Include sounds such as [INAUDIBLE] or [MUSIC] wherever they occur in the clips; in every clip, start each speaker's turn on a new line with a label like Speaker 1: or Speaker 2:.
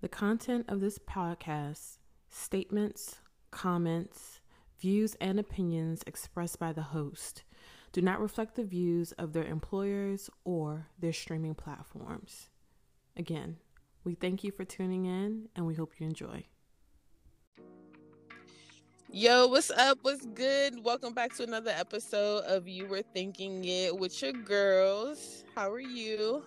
Speaker 1: The content of this podcast, statements, comments, views, and opinions expressed by the host do not reflect the views of their employers or their streaming platforms. Again, we thank you for tuning in and we hope you enjoy.
Speaker 2: Yo, what's up? What's good? Welcome back to another episode of You Were Thinking It with your girls. How are you?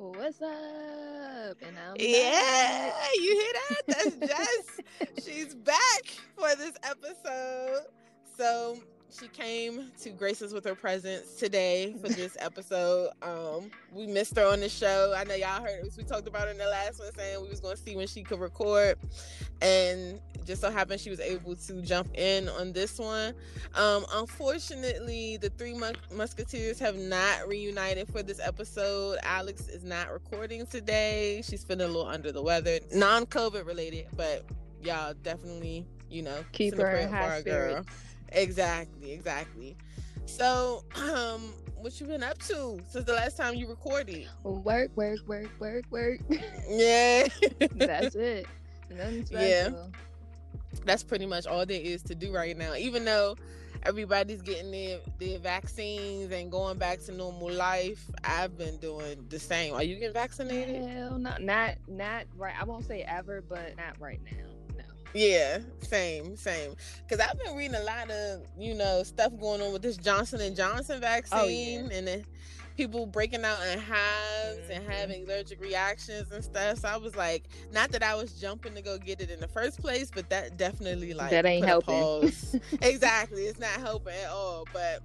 Speaker 3: What's up? And I'm
Speaker 2: yeah,
Speaker 3: back.
Speaker 2: you hear that? That's Jess. She's back for this episode. So she came to grace us with her presence today for this [LAUGHS] episode. Um, we missed her on the show. I know y'all heard we talked about her in the last one, saying we was going to see when she could record, and just so happened she was able to jump in on this one. Um, unfortunately, the three Mus- Musketeers have not reunited for this episode. Alex is not recording today. She's feeling a little under the weather, non-COVID related, but y'all definitely, you know,
Speaker 3: Keep her in high
Speaker 2: girl. Exactly, exactly. So, um, what you been up to since the last time you recorded?
Speaker 3: Work, work, work, work, work.
Speaker 2: Yeah, [LAUGHS]
Speaker 3: That's it. Nothing [LAUGHS]
Speaker 2: Yeah. That's pretty much all there is to do right now. Even though everybody's getting their their vaccines and going back to normal life, I've been doing the same. Are you getting vaccinated?
Speaker 3: Hell, not, not, not right. I won't say ever, but not right now. No.
Speaker 2: Yeah, same, same. Because I've been reading a lot of you know stuff going on with this Johnson and Johnson oh, vaccine, and then people breaking out in hives and
Speaker 3: Mhm.
Speaker 2: having allergic reactions and stuff. So I was like, not that I was jumping to go get it in the first place, but that definitely like
Speaker 3: That ain't helping. [LAUGHS]
Speaker 2: exactly, it's not helping at all. But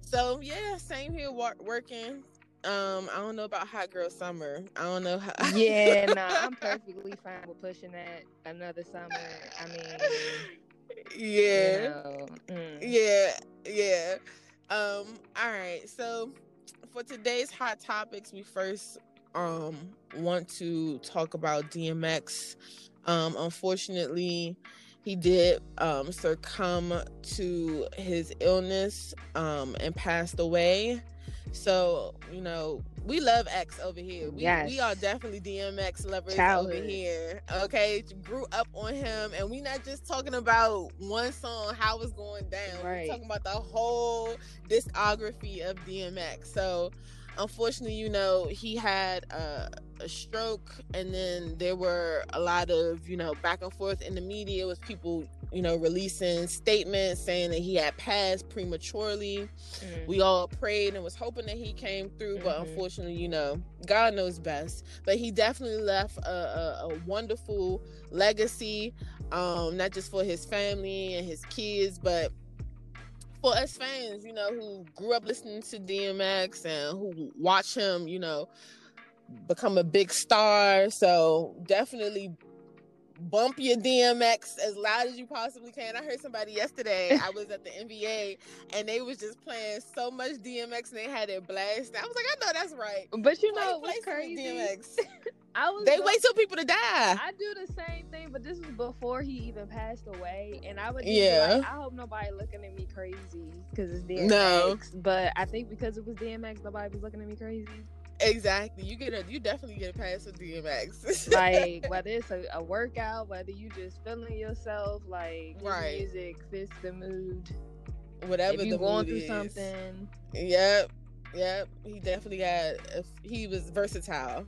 Speaker 2: so yeah, same here. Wor- working. Um, I don't know about hot girl summer. I don't know how.
Speaker 3: Yeah, [LAUGHS] nah, I'm perfectly fine with pushing that another summer. I mean,
Speaker 2: yeah.
Speaker 3: you know, mm.
Speaker 2: yeah yeah um all right so for today's hot topics we first um want to talk about dmx um unfortunately he did um succumb to his illness um and passed away so you know we love X over here. We,
Speaker 3: Yes.
Speaker 2: we are definitely DMX lovers over here. Okay, grew up on him, and we're not just talking about one song, how it's going down.
Speaker 3: Right.
Speaker 2: We're talking about the whole discography of DMX. So, unfortunately, you know, he had a, a stroke, and then there were a lot of you know back and forth in the media with people you know releasing statements saying that he had passed prematurely
Speaker 3: Mm.
Speaker 2: we all prayed and was hoping that he came through but
Speaker 3: Mhm.
Speaker 2: unfortunately you know god knows best but he definitely left a, a, a wonderful legacy um not just for his family and his kids but for us fans you know who grew up listening to dmx and who watch him you know become a big star so definitely bump your DMX as loud as you possibly can. I heard somebody yesterday. I was at the NBA and they was just playing so much DMX and they had it blast. I was like, I know that's right.
Speaker 3: But you
Speaker 2: Play-
Speaker 3: know
Speaker 2: play
Speaker 3: what's crazy?
Speaker 2: DMX. [LAUGHS]
Speaker 3: I was
Speaker 2: They
Speaker 3: go-
Speaker 2: wait till people to die.
Speaker 3: I do the same thing, but this was before he even passed away, and I would
Speaker 2: Yeah.
Speaker 3: like, I hope nobody looking at me crazy because it's DMX.
Speaker 2: No.
Speaker 3: but I think because it was DMX, nobody was looking at me crazy.
Speaker 2: Exactly. You get a you definitely get a pass with DMX.
Speaker 3: Like whether it's a, a workout, whether you just feeling yourself, like
Speaker 2: Right.
Speaker 3: music fits the mood.
Speaker 2: Whatever
Speaker 3: if you
Speaker 2: the
Speaker 3: going through
Speaker 2: is.
Speaker 3: something,
Speaker 2: Yep. Yep. He definitely got he was versatile,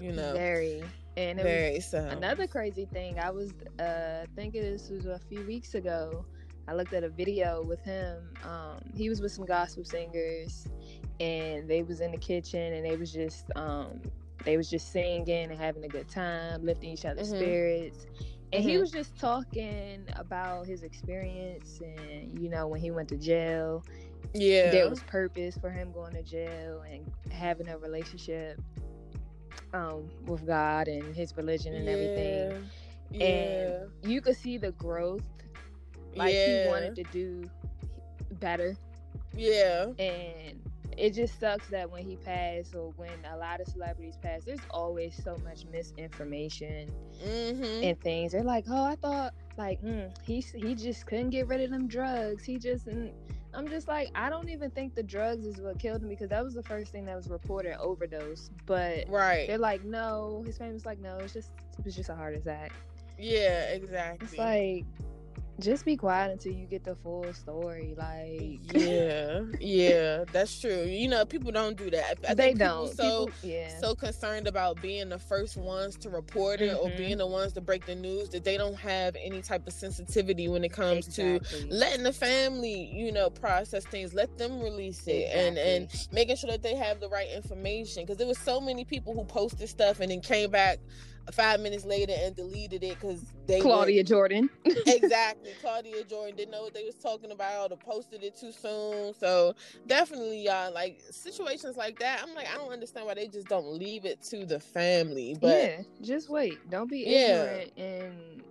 Speaker 2: you know.
Speaker 3: very. And it was
Speaker 2: Very so
Speaker 3: Another crazy thing, I was uh thinking this was a few weeks ago. I looked at a video with him. Um, he was with some gospel singers, and they was in the kitchen, and they was just um, they was just singing and having a good time, lifting each other's
Speaker 2: Mhm.
Speaker 3: spirits. And he
Speaker 2: Mhm.
Speaker 3: was just talking about his experience, and you know when he went to jail,
Speaker 2: yeah.
Speaker 3: there was purpose for him going to jail and having a relationship um, with God and his religion and everything
Speaker 2: Yeah.
Speaker 3: and you could see the growth like
Speaker 2: yeah.
Speaker 3: he wanted to do better
Speaker 2: Yeah.
Speaker 3: and it just sucks that when he passed or when a lot of celebrities pass there's always so much misinformation
Speaker 2: Mm-hmm.
Speaker 3: and things they're like oh i thought like mm, he he just couldn't get rid of them drugs he just and I'm just like, I don't even think the drugs is what killed him because that was the first thing that was reported overdose. But
Speaker 2: right.
Speaker 3: they're like, no. His family's like, no. It's just it was just a heart attack.
Speaker 2: Yeah, exactly.
Speaker 3: It's like just be quiet until you get the full story. Like,
Speaker 2: yeah, yeah, that's true. You know, people don't do that. I
Speaker 3: they don't.
Speaker 2: So,
Speaker 3: People- yeah.
Speaker 2: so concerned about being the first ones to report it or
Speaker 3: Mhm.
Speaker 2: being the ones to break the news that they don't have any type of sensitivity when it comes to letting the family, you know, process things. Let them release it and and making sure that they have the right information. Because there was so many people who posted stuff and then came back five minutes later and deleted it because they
Speaker 3: Claudia Jordan. [LAUGHS]
Speaker 2: exactly. Claudia Jordan didn't know what they was talking about or posted it too soon. So definitely, y'all, like situations like that. I'm like, I don't understand why they just don't leave it to the family. But
Speaker 3: yeah, just wait. Don't be
Speaker 2: Yeah.
Speaker 3: ignorant and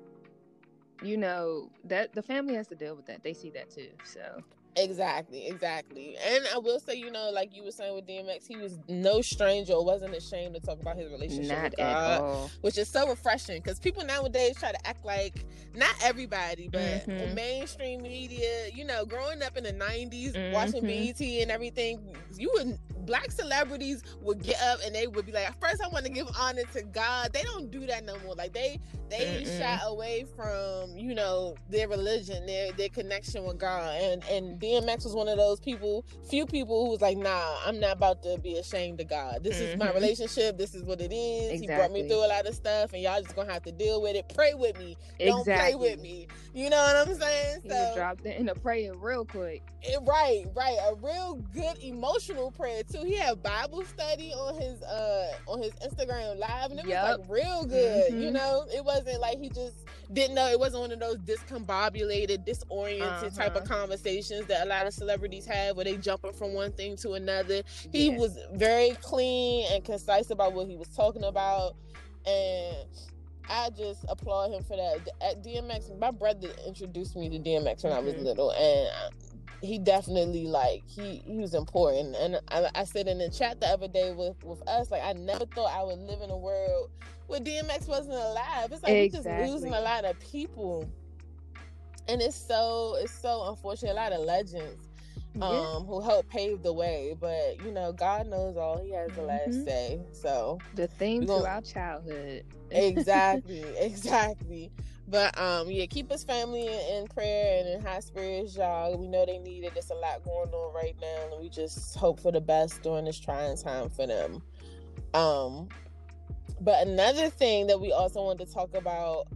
Speaker 3: you know that the family has to deal with that. They see that too. So
Speaker 2: exactly, exactly. And I will say, you know, like you were saying with DMX, he was no stranger wasn't ashamed to talk about his relationship
Speaker 3: not
Speaker 2: with
Speaker 3: at
Speaker 2: God.
Speaker 3: all.
Speaker 2: which is so refreshing because people nowadays try to act like not everybody, but
Speaker 3: Mhm.
Speaker 2: mainstream media. You know, growing up in the '90s, watching
Speaker 3: Mhm.
Speaker 2: BET and everything, you would black celebrities would get up and they would be like, first I want to give honor to God. They don't do that no more. Like they they
Speaker 3: Mm-mm.
Speaker 2: shy away from you know their religion, their their connection with God, and and DMX was one of those people, few people who was like, nah, I'm not about to be ashamed of God. This is my
Speaker 3: Mhm.
Speaker 2: relationship. This is what it is. He brought me through a lot of stuff, and y'all just gonna have to deal with it. Pray with me. Don't
Speaker 3: exactly.
Speaker 2: play with me. You know what I'm saying?
Speaker 3: He would drop that in a prayer real quick.
Speaker 2: it- right, right. A real good emotional prayer too. He had Bible study on his uh on his Instagram live, and it
Speaker 3: Yup.
Speaker 2: was like real good. You
Speaker 3: Mhm.
Speaker 2: know, it wasn't like he just didn't know. It wasn't one of those discombobulated, disoriented type of
Speaker 3: Uh-huh.
Speaker 2: conversations that a lot of celebrities have, where they jumping from one thing to another. He
Speaker 3: Yeah.
Speaker 2: was very clean and concise about what he was talking about, and I just applaud him for that. At DMX, my brother introduced me to DMX when I was
Speaker 3: Mhm.
Speaker 2: little, and he definitely like he he was important. And I, I said in the chat the other day with with us, like I never thought I would live in a world where DMX wasn't alive. It's like we're just losing a lot of people, and it's so it's so unfortunate. A lot of legends
Speaker 3: Yeah.
Speaker 2: um who helped pave the way but you know god knows all he has the last
Speaker 3: Mhm.
Speaker 2: say so
Speaker 3: the theme
Speaker 2: we
Speaker 3: to our childhood. [LAUGHS]
Speaker 2: exactly exactly but um yeah keep his family in, prayer and in high spirits y'all we know they need it there's a lot going on right now and we just hope for the best during this trying time for them um but another thing that we also wanted to talk about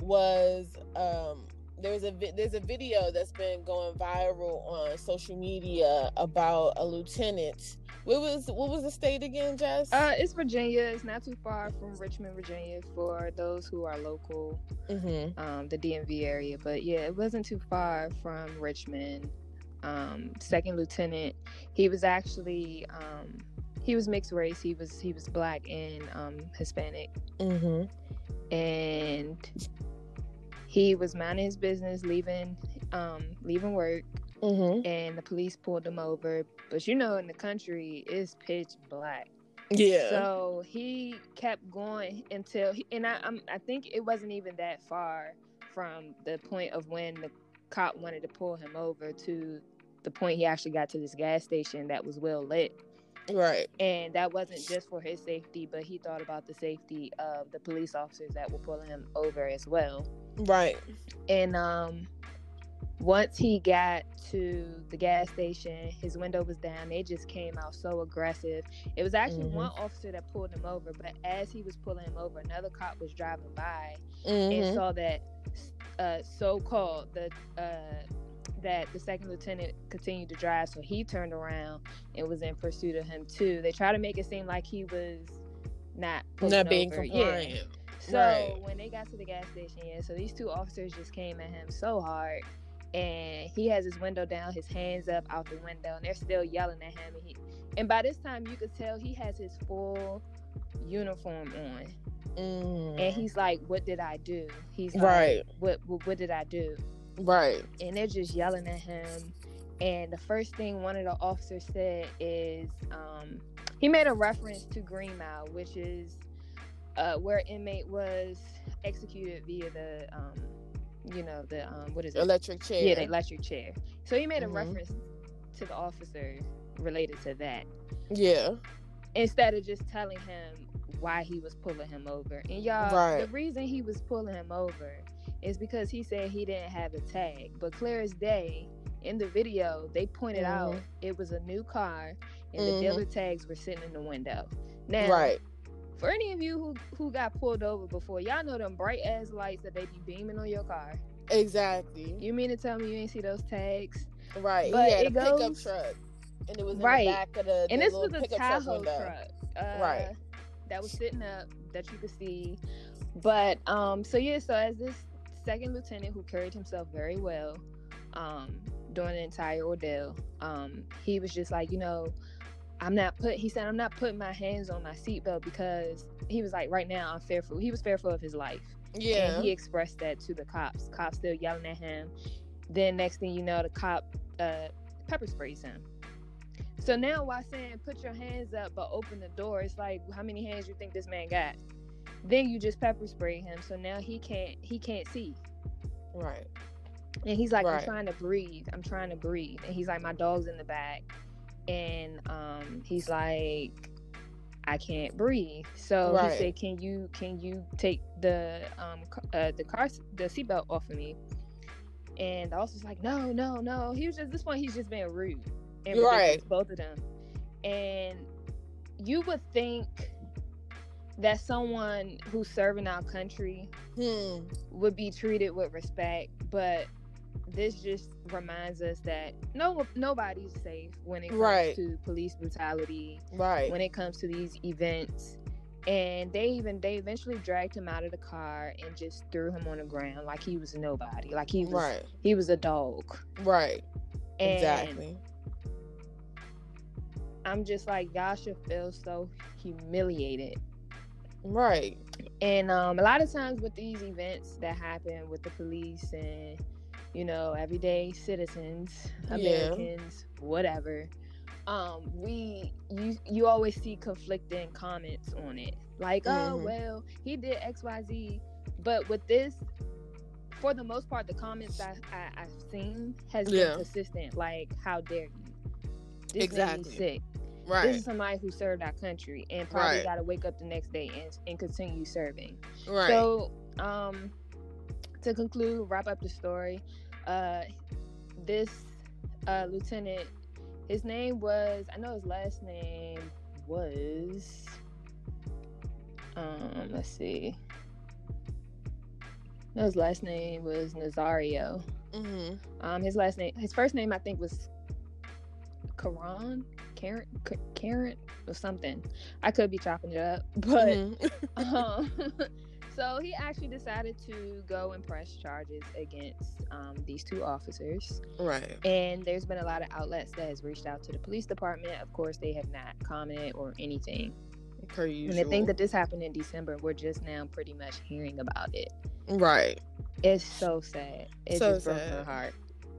Speaker 2: was um there's a vi- there's a video that's been going viral on social media about a lieutenant. What was what was the state again, Jess?
Speaker 3: Uh, it's Virginia. It's not too far from Richmond, Virginia, for those who are local,
Speaker 2: mm-hmm.
Speaker 3: um, the DMV area. But yeah, it wasn't too far from Richmond. Um, second lieutenant, he was actually um, he was mixed race. He was he was black and um, Hispanic,
Speaker 2: Mm-hmm.
Speaker 3: and he was minding his business, leaving um, leaving work,
Speaker 2: Mm-hmm.
Speaker 3: and the police pulled him over. But you know, in the country, it's pitch black.
Speaker 2: Yeah.
Speaker 3: So he kept going until, he, and I, I'm, I think it wasn't even that far from the point of when the cop wanted to pull him over to the point he actually got to this gas station that was well lit.
Speaker 2: right.
Speaker 3: And that wasn't just for his safety, but he thought about the safety of the police officers that were pulling him over as well.
Speaker 2: Right.
Speaker 3: And um, once he got to the gas station, his window was down. They just came out so aggressive. It was actually
Speaker 2: Mhm.
Speaker 3: one officer that pulled him over, but as he was pulling him over, another cop was driving by
Speaker 2: Mm-hmm.
Speaker 3: and saw that uh, so-called the uh, that the second lieutenant continued to drive. So he turned around and was in pursuit of him too. They tried to make it seem like he was not
Speaker 2: Not being
Speaker 3: over. Yeah. So
Speaker 2: Right.
Speaker 3: when they got to the gas station, yeah, so these two officers just came at him so hard, and he has his window down, his hands up out the window, and they're still yelling at him. And, he, and by this time, you could tell he has his full uniform on,
Speaker 2: Mm.
Speaker 3: and he's like, "What did I do?" He's like,
Speaker 2: Right.
Speaker 3: "What? What, what did I do?"
Speaker 2: Right.
Speaker 3: And they're just yelling at him. And the first thing one of the officers said is, um, he made a reference to Green Mile, which is uh, where inmate was executed via the, um, you know, the um, what is it?
Speaker 2: Electric chair.
Speaker 3: Yeah, the electric chair. So he made a
Speaker 2: Mhm.
Speaker 3: reference to the officer related to that
Speaker 2: Yeah.
Speaker 3: instead of just telling him why he was pulling him over. And y'all, the reason he was pulling him over is because he said he didn't have a tag. But clear as day, in the video, they pointed out
Speaker 2: Mhm.
Speaker 3: it was a new car and the
Speaker 2: Mhm.
Speaker 3: dealer tags were sitting in the window. Now,
Speaker 2: Right.
Speaker 3: For any of you who who got pulled over before, y'all know them bright ass lights that they be beaming on your car.
Speaker 2: Exactly.
Speaker 3: You mean to tell me you ain't see those tags?
Speaker 2: Right.
Speaker 3: But
Speaker 2: he had
Speaker 3: it
Speaker 2: a pickup truck, and it was in
Speaker 3: Right.
Speaker 2: the back of the,
Speaker 3: and this was a
Speaker 2: pickup truck
Speaker 3: Tahoe truck, uh,
Speaker 2: Right.
Speaker 3: That was sitting up that you could see. But um, so yeah, so as this second lieutenant who carried himself very well, um, during the entire ordeal, um, he was just like, you know, I'm not put. He said, I'm not putting my hands on my seatbelt because he was like, right now I'm fearful. He was fearful of his life.
Speaker 2: Yeah.
Speaker 3: And he expressed that to the cops. Cops still yelling at him. Then next thing you know, the cop uh, pepper sprays him. So now while saying put your hands up but open the door, it's like how many hands you think this man got? Then you just pepper spray him. So now he can't he can't see.
Speaker 2: right.
Speaker 3: And he's like,
Speaker 2: Right.
Speaker 3: I'm trying to breathe. I'm trying to breathe. And he's like, my dog's in the back. And um, he's like, I can't breathe. So
Speaker 2: Right.
Speaker 3: he said, Can you can you take the um uh, the car the seatbelt off of me? And the officer's like, No, no, no. He was just at this point he's just being rude. And
Speaker 2: Right.
Speaker 3: both of them. And you would think that someone who's serving our country
Speaker 2: Hmm.
Speaker 3: would be treated with respect, but this just reminds us that no nobody's safe when it comes
Speaker 2: Right.
Speaker 3: to police brutality,
Speaker 2: Right.
Speaker 3: when it comes to these events. And they even they eventually dragged him out of the car and just threw him on the ground like he was nobody, like he was
Speaker 2: right.
Speaker 3: he was a dog.
Speaker 2: Right.
Speaker 3: And
Speaker 2: exactly.
Speaker 3: I'm just like y'all should feel so humiliated
Speaker 2: Right.
Speaker 3: And um, a lot of times with these events that happen with the police and you know everyday citizens,
Speaker 2: Yeah.
Speaker 3: Americans, whatever, um, we you you always see conflicting comments on it, like oh
Speaker 2: Mhm.
Speaker 3: well he did X Y Z, but with this. For the most part, the comments I, I, I've seen has
Speaker 2: Yeah.
Speaker 3: been consistent. Like, how dare you? This
Speaker 2: Exactly.
Speaker 3: sick.
Speaker 2: Right.
Speaker 3: This is somebody who served our country and probably
Speaker 2: Right.
Speaker 3: got to wake up the next day and, and continue serving.
Speaker 2: right.
Speaker 3: So, um, to conclude, wrap up the story, uh, this uh, lieutenant, his name was, I know his last name was, um, let's see. Know his last name was Nazario.
Speaker 2: hmm
Speaker 3: Um, his last name, his first name, I think was Karan, Karen, K- Karen, or something. I could be chopping it up, [LAUGHS] but
Speaker 2: Mm-hmm. [LAUGHS]
Speaker 3: um, [LAUGHS] so he actually decided to go and press charges against um, these two officers.
Speaker 2: right.
Speaker 3: And there's been a lot of outlets that has reached out to the police department. Of course, they have not commented or anything.
Speaker 2: Per usual.
Speaker 3: And the thing that this happened in December, we're just now pretty much hearing about it.
Speaker 2: right.
Speaker 3: It's so sad. It
Speaker 2: So
Speaker 3: just broke her
Speaker 2: sad.
Speaker 3: heart.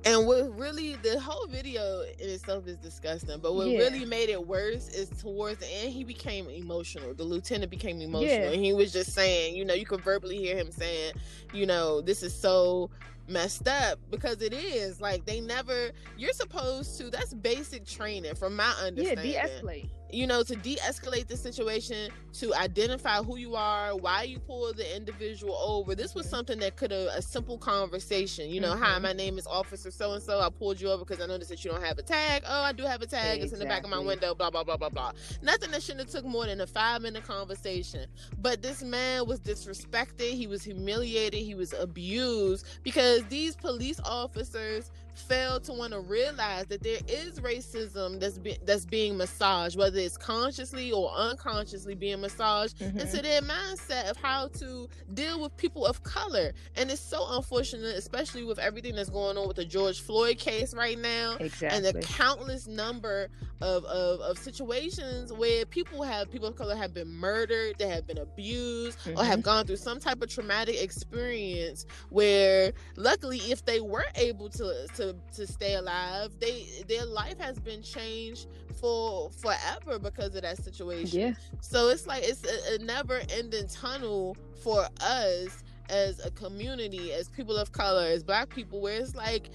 Speaker 2: And what really the whole video in itself is disgusting. But what
Speaker 3: Yeah.
Speaker 2: really made it worse is towards the end he became emotional. The lieutenant became emotional.
Speaker 3: Yeah.
Speaker 2: And he was just saying, you know, you could verbally hear him saying, you know, this is so messed up because it is. Like they never you're supposed to that's basic training from my
Speaker 3: Yeah,
Speaker 2: understanding.
Speaker 3: de-escalate.
Speaker 2: You know, to de-escalate the situation, to identify who you are, why you pulled the individual over. This was something that could have a simple conversation. You know, hi,
Speaker 3: Mhm.
Speaker 2: my name is Officer So and So. I pulled you over because I noticed that you don't have a tag. Oh, I do have a tag. It's in the back of my window. Blah blah blah blah blah. Nothing that shouldn't have took more than a five minute conversation. But this man was disrespected. He was humiliated. He was abused because these police officers fail to want to realize that there is racism that's be- that's being massaged, whether it's consciously or unconsciously being massaged
Speaker 3: Mhm.
Speaker 2: into their mindset of how to deal with people of color. And it's so unfortunate, especially with everything that's going on with the George Floyd case right now.
Speaker 3: Exactly.
Speaker 2: And the countless number of, of, of situations where people have people of color have been murdered, they have been abused, or have
Speaker 3: Mhm.
Speaker 2: gone through some type of traumatic experience where luckily if they were able to to to stay alive they their life has been changed for forever because of that situation
Speaker 3: yeah.
Speaker 2: so it's like it's a, a never ending tunnel for us as a community as people of color as black people where it's like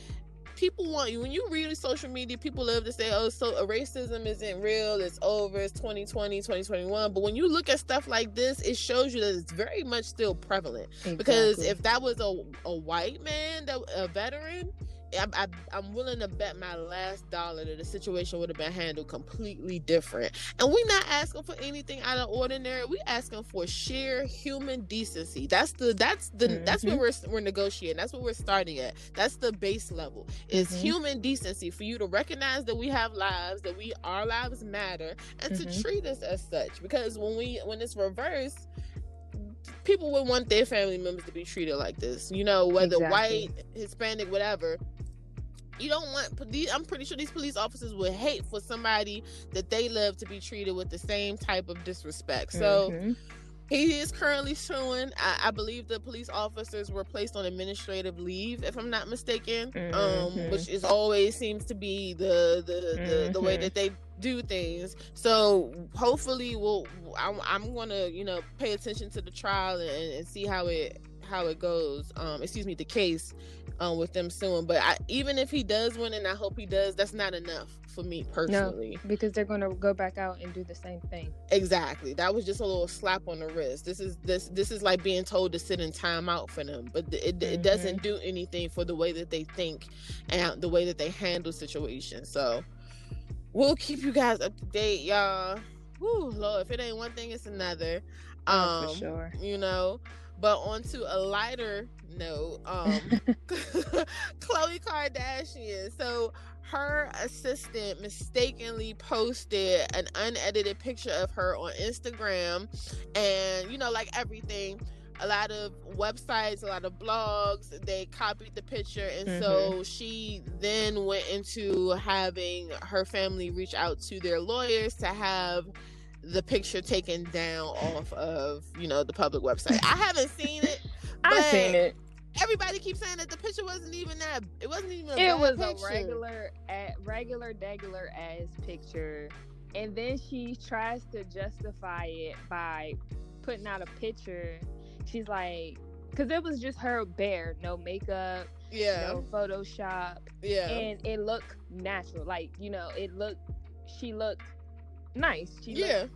Speaker 2: people want you when you read social media people love to say oh so uh, racism isn't real it's over it's 2020 2021 but when you look at stuff like this it shows you that it's very much still prevalent exactly. because if that was a, a white man that a veteran I, am willing to bet my last dollar that the situation would have been handled completely different. And we're not asking for anything out of ordinary. We're asking for sheer human decency. That's the that's the mm-hmm. that's what we're we're negotiating. That's what we're starting at. That's the base level. Is mm-hmm. human decency for you to recognize that we have lives, that we our lives matter, and mm-hmm. to treat us as such. Because when we when it's reversed, people would want their family members to be treated like this. You know, whether exactly. white, Hispanic, whatever you don't want these i'm pretty sure these police officers would hate for somebody that they love to be treated with the same type of disrespect so mm-hmm. he is currently suing I, I, believe the police officers were placed on administrative leave if i'm not mistaken um, mm-hmm. um, which is always seems to be the the, the, mm-hmm. the way mm-hmm. that they do things so hopefully we'll i'm, I'm gonna you know pay attention to the trial and, and see how it how it goes um excuse me the case um, with them soon. But I, even if he does win, and I hope he does, that's not enough for me personally.
Speaker 3: No, because they're going to go back out and do the same thing.
Speaker 2: Exactly. That was just a little slap on the wrist. This is this this is like being told to sit in timeout for them, but it, mm-hmm. it doesn't do anything for the way that they think and the way that they handle situations. So we'll keep you guys up to date, y'all. Whew, Lord, if it ain't one thing, it's another.
Speaker 3: Um, oh, for um, sure.
Speaker 2: You know, but onto a lighter note, um, [LAUGHS] Khloe Kardashian. So her assistant mistakenly posted an unedited picture of her on Instagram, and you know, like everything. A lot of websites, a lot of blogs, they copied the picture. And mm-hmm. so she then went into having her family reach out to their lawyers to have the picture taken down off of you know the public website. I haven't seen it. [LAUGHS]
Speaker 3: I've seen it.
Speaker 2: Everybody keeps saying that the picture wasn't even that. It wasn't even.
Speaker 3: it was
Speaker 2: picture.
Speaker 3: a regular, regular, regular ass picture, and then she tries to justify it by putting out a picture. She's like, because it was just her bare, no makeup,
Speaker 2: yeah,
Speaker 3: no Photoshop,
Speaker 2: yeah,
Speaker 3: and it looked natural. Like you know, it looked. She looked nice. She
Speaker 2: yeah.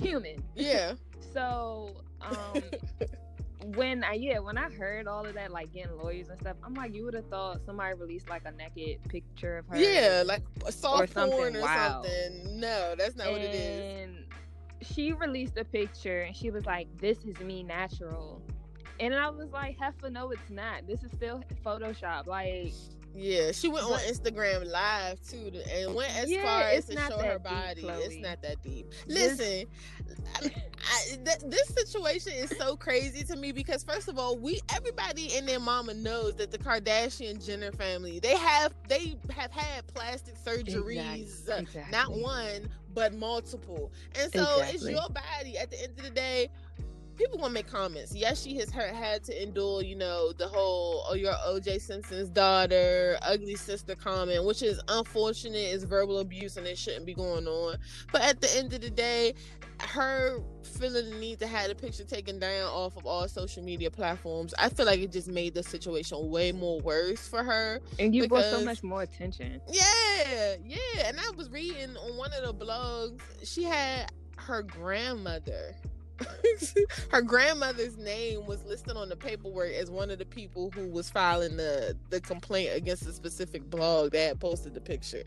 Speaker 3: Human.
Speaker 2: Yeah. [LAUGHS]
Speaker 3: so um [LAUGHS] when I yeah, when I heard all of that, like getting lawyers and stuff, I'm like, you would have thought somebody released like a naked picture of her.
Speaker 2: Yeah, like a soft or something porn or wild. something. No, that's not and what it is.
Speaker 3: She released a picture and she was like, This is me natural. And I was like, Heffa, no, it's not. This is still Photoshop. Like
Speaker 2: yeah, she went on Instagram live too, and went as yeah, far as to show her body. It's not that deep. Listen, I, I, th- this situation is so crazy to me because first of all, we everybody and their mama knows that the Kardashian Jenner family they have they have had plastic surgeries. Uh, exactly. not one but multiple, and so exactly. it's your body. At the end of the day, people gonna make comments. Yes, she has her, had to endure, you know, the whole "oh, you're OJ Simpson's daughter," ugly sister comment, which is unfortunate. Is verbal abuse and it shouldn't be going on. But at the end of the day, her feeling the need to have the picture taken down off of all social media platforms, I feel like it just made the situation way more worse for her.
Speaker 3: And you because, brought so much more attention.
Speaker 2: Yeah, yeah. And I was reading on one of the blogs, she had her grandmother [LAUGHS] her grandmother's name was listed on the paperwork as one of the people who was filing the the complaint against a specific blog that had posted the picture.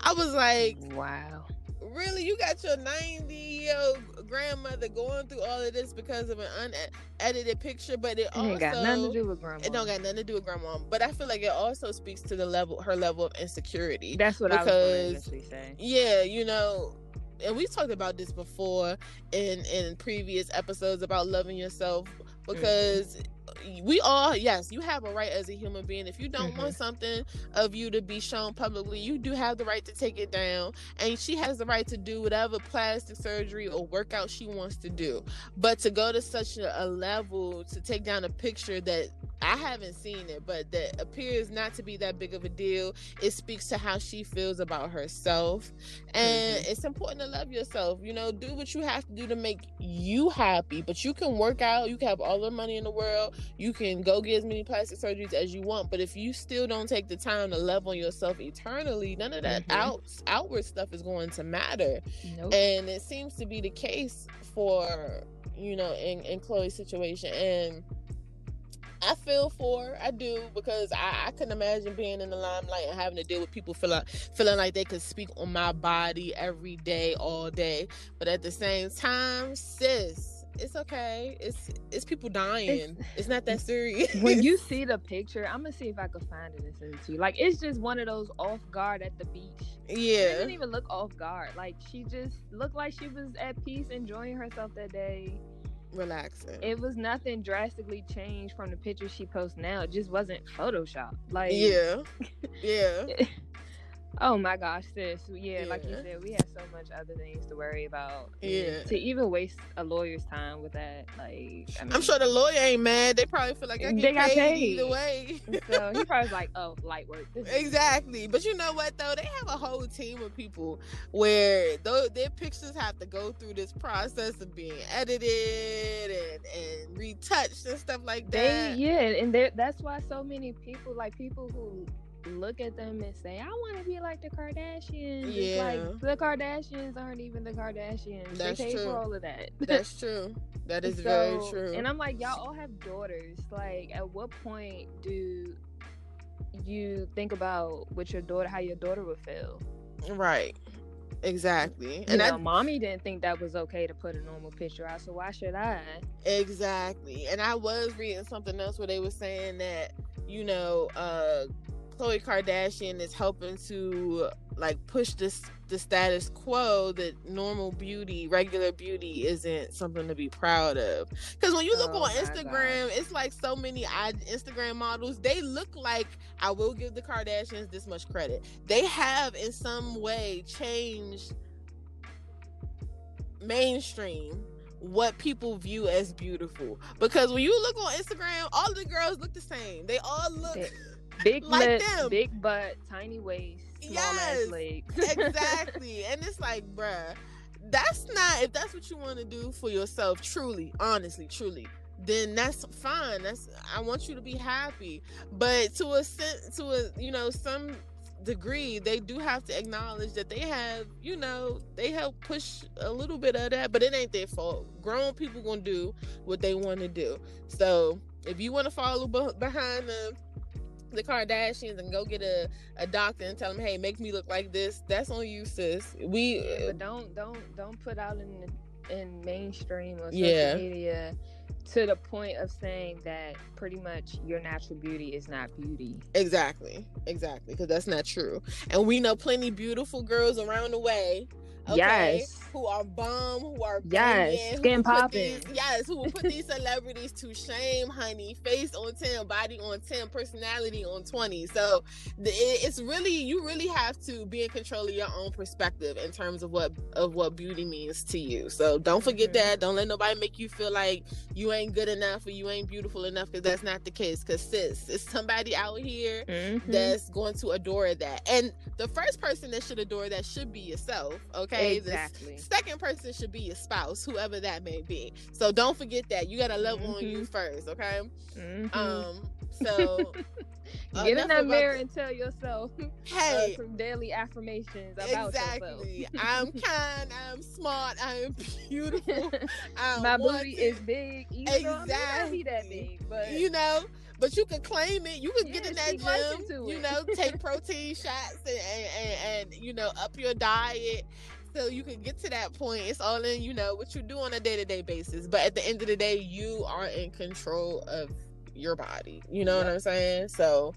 Speaker 2: I was like,
Speaker 3: wow.
Speaker 2: Really, you got your 90 year old grandmother going through all of this because of an unedited picture, but it, it also
Speaker 3: got nothing to do with grandma.
Speaker 2: It don't got nothing to do with grandma, but I feel like it also speaks to the level, her level of insecurity.
Speaker 3: That's what because, I was going to say.
Speaker 2: Yeah, you know, and we've talked about this before in in previous episodes about loving yourself because mm-hmm. we all yes you have a right as a human being if you don't mm-hmm. want something of you to be shown publicly you do have the right to take it down and she has the right to do whatever plastic surgery or workout she wants to do but to go to such a, a level to take down a picture that I haven't seen it, but that appears not to be that big of a deal. It speaks to how she feels about herself. And mm-hmm. it's important to love yourself. You know, do what you have to do to make you happy. But you can work out, you can have all the money in the world, you can go get as many plastic surgeries as you want. But if you still don't take the time to love on yourself eternally, none of that mm-hmm. out outward stuff is going to matter. Nope. And it seems to be the case for, you know, in, in Khloe's situation. And I feel for I do because I, I couldn't imagine being in the limelight and having to deal with people feeling feeling like they could speak on my body every day, all day. But at the same time, sis, it's okay. It's it's people dying. It's, it's not that serious.
Speaker 3: when you [LAUGHS] see the picture, I'm gonna see if I can find it and send it to you. Like it's just one of those off guard at the beach.
Speaker 2: Yeah.
Speaker 3: She didn't even look off guard. Like she just looked like she was at peace, enjoying herself that day
Speaker 2: relaxing.
Speaker 3: It was nothing drastically changed from the picture she posts now. It just wasn't Photoshop. Like
Speaker 2: yeah, [LAUGHS] yeah. [LAUGHS]
Speaker 3: Oh my gosh, sis. Yeah, yeah, like you said, we have so much other things to worry about. Yeah. To even waste a lawyer's time with that, like
Speaker 2: I am sure the lawyer ain't mad. They probably feel like I they got paid, paid, either way.
Speaker 3: so he [LAUGHS] probably like, oh, light work.
Speaker 2: exactly. But you know what though? They have a whole team of people where though their pictures have to go through this process of being edited and, and retouched and stuff like
Speaker 3: that. They, yeah, and that's why so many people like people who look at them and say, I want to be like the Kardashians. Yeah. It's like the Kardashians aren't even the Kardashians. That's they pay true. for all of that. [LAUGHS]
Speaker 2: That's true. That is so, very true.
Speaker 3: And I'm like, y'all all have daughters. Like, at what point do you think about what your daughter, how your daughter would feel?
Speaker 2: Right. Exactly.
Speaker 3: You and know, I, mommy didn't think that was okay to put a normal picture out, so why should I?
Speaker 2: Exactly. And I was reading something else where they were saying that, you know, uh Khloe Kardashian is helping to like push this the status quo that normal beauty, regular beauty isn't something to be proud of. Because when you look oh on Instagram, it's like so many Instagram models, they look like I will give the Kardashians this much credit. They have in some way changed mainstream what people view as beautiful. Because when you look on Instagram, all the girls look the same. They all look
Speaker 3: big [LAUGHS] like them. big butt, tiny waist, small yes, ass legs. [LAUGHS]
Speaker 2: exactly. And it's like, bruh, that's not if that's what you want to do for yourself, truly, honestly, truly. Then that's fine. That's I want you to be happy. But to a sense, to a you know some degree, they do have to acknowledge that they have, you know, they help push a little bit of that, but it ain't their fault. Grown people gonna do what they want to do. So if you want to follow behind them, the Kardashians and go get a, a doctor and tell them, hey, make me look like this. That's on you, sis. We
Speaker 3: yeah, but uh, don't don't don't put out in the, in mainstream or social yeah. media to the point of saying that pretty much your natural beauty is not beauty.
Speaker 2: Exactly, exactly, because that's not true. And we know plenty beautiful girls around the way Okay? Yes. Who are bomb, who are
Speaker 3: yes, skin popping.
Speaker 2: Yes, who will put these [LAUGHS] celebrities to shame, honey. Face on 10, body on 10, personality on 20. So it's really you really have to be in control of your own perspective in terms of what of what beauty means to you. So don't forget mm-hmm. that. Don't let nobody make you feel like you ain't good enough or you ain't beautiful enough because that's not the case. Cause sis, it's somebody out here mm-hmm. that's going to adore that. And the first person that should adore that should be yourself. Okay Okay. Exactly. The second person should be your spouse, whoever that may be. So don't forget that. You gotta love mm-hmm. on you mm-hmm. first, okay? Mm-hmm. Um, so
Speaker 3: uh, [LAUGHS] get in that mirror and tell yourself [LAUGHS] uh, hey uh, some daily affirmations about exactly.
Speaker 2: yourself. [LAUGHS] I'm kind, I'm smart, I am beautiful.
Speaker 3: I My booty is big. Even exactly. Though that big, but
Speaker 2: you know but you can claim it. You can yeah, get in that gym, you know, take protein shots and, and, and, and, you know, up your diet so you can get to that point. It's all in, you know, what you do on a day to day basis. But at the end of the day, you are in control of your body. You know what I'm saying? So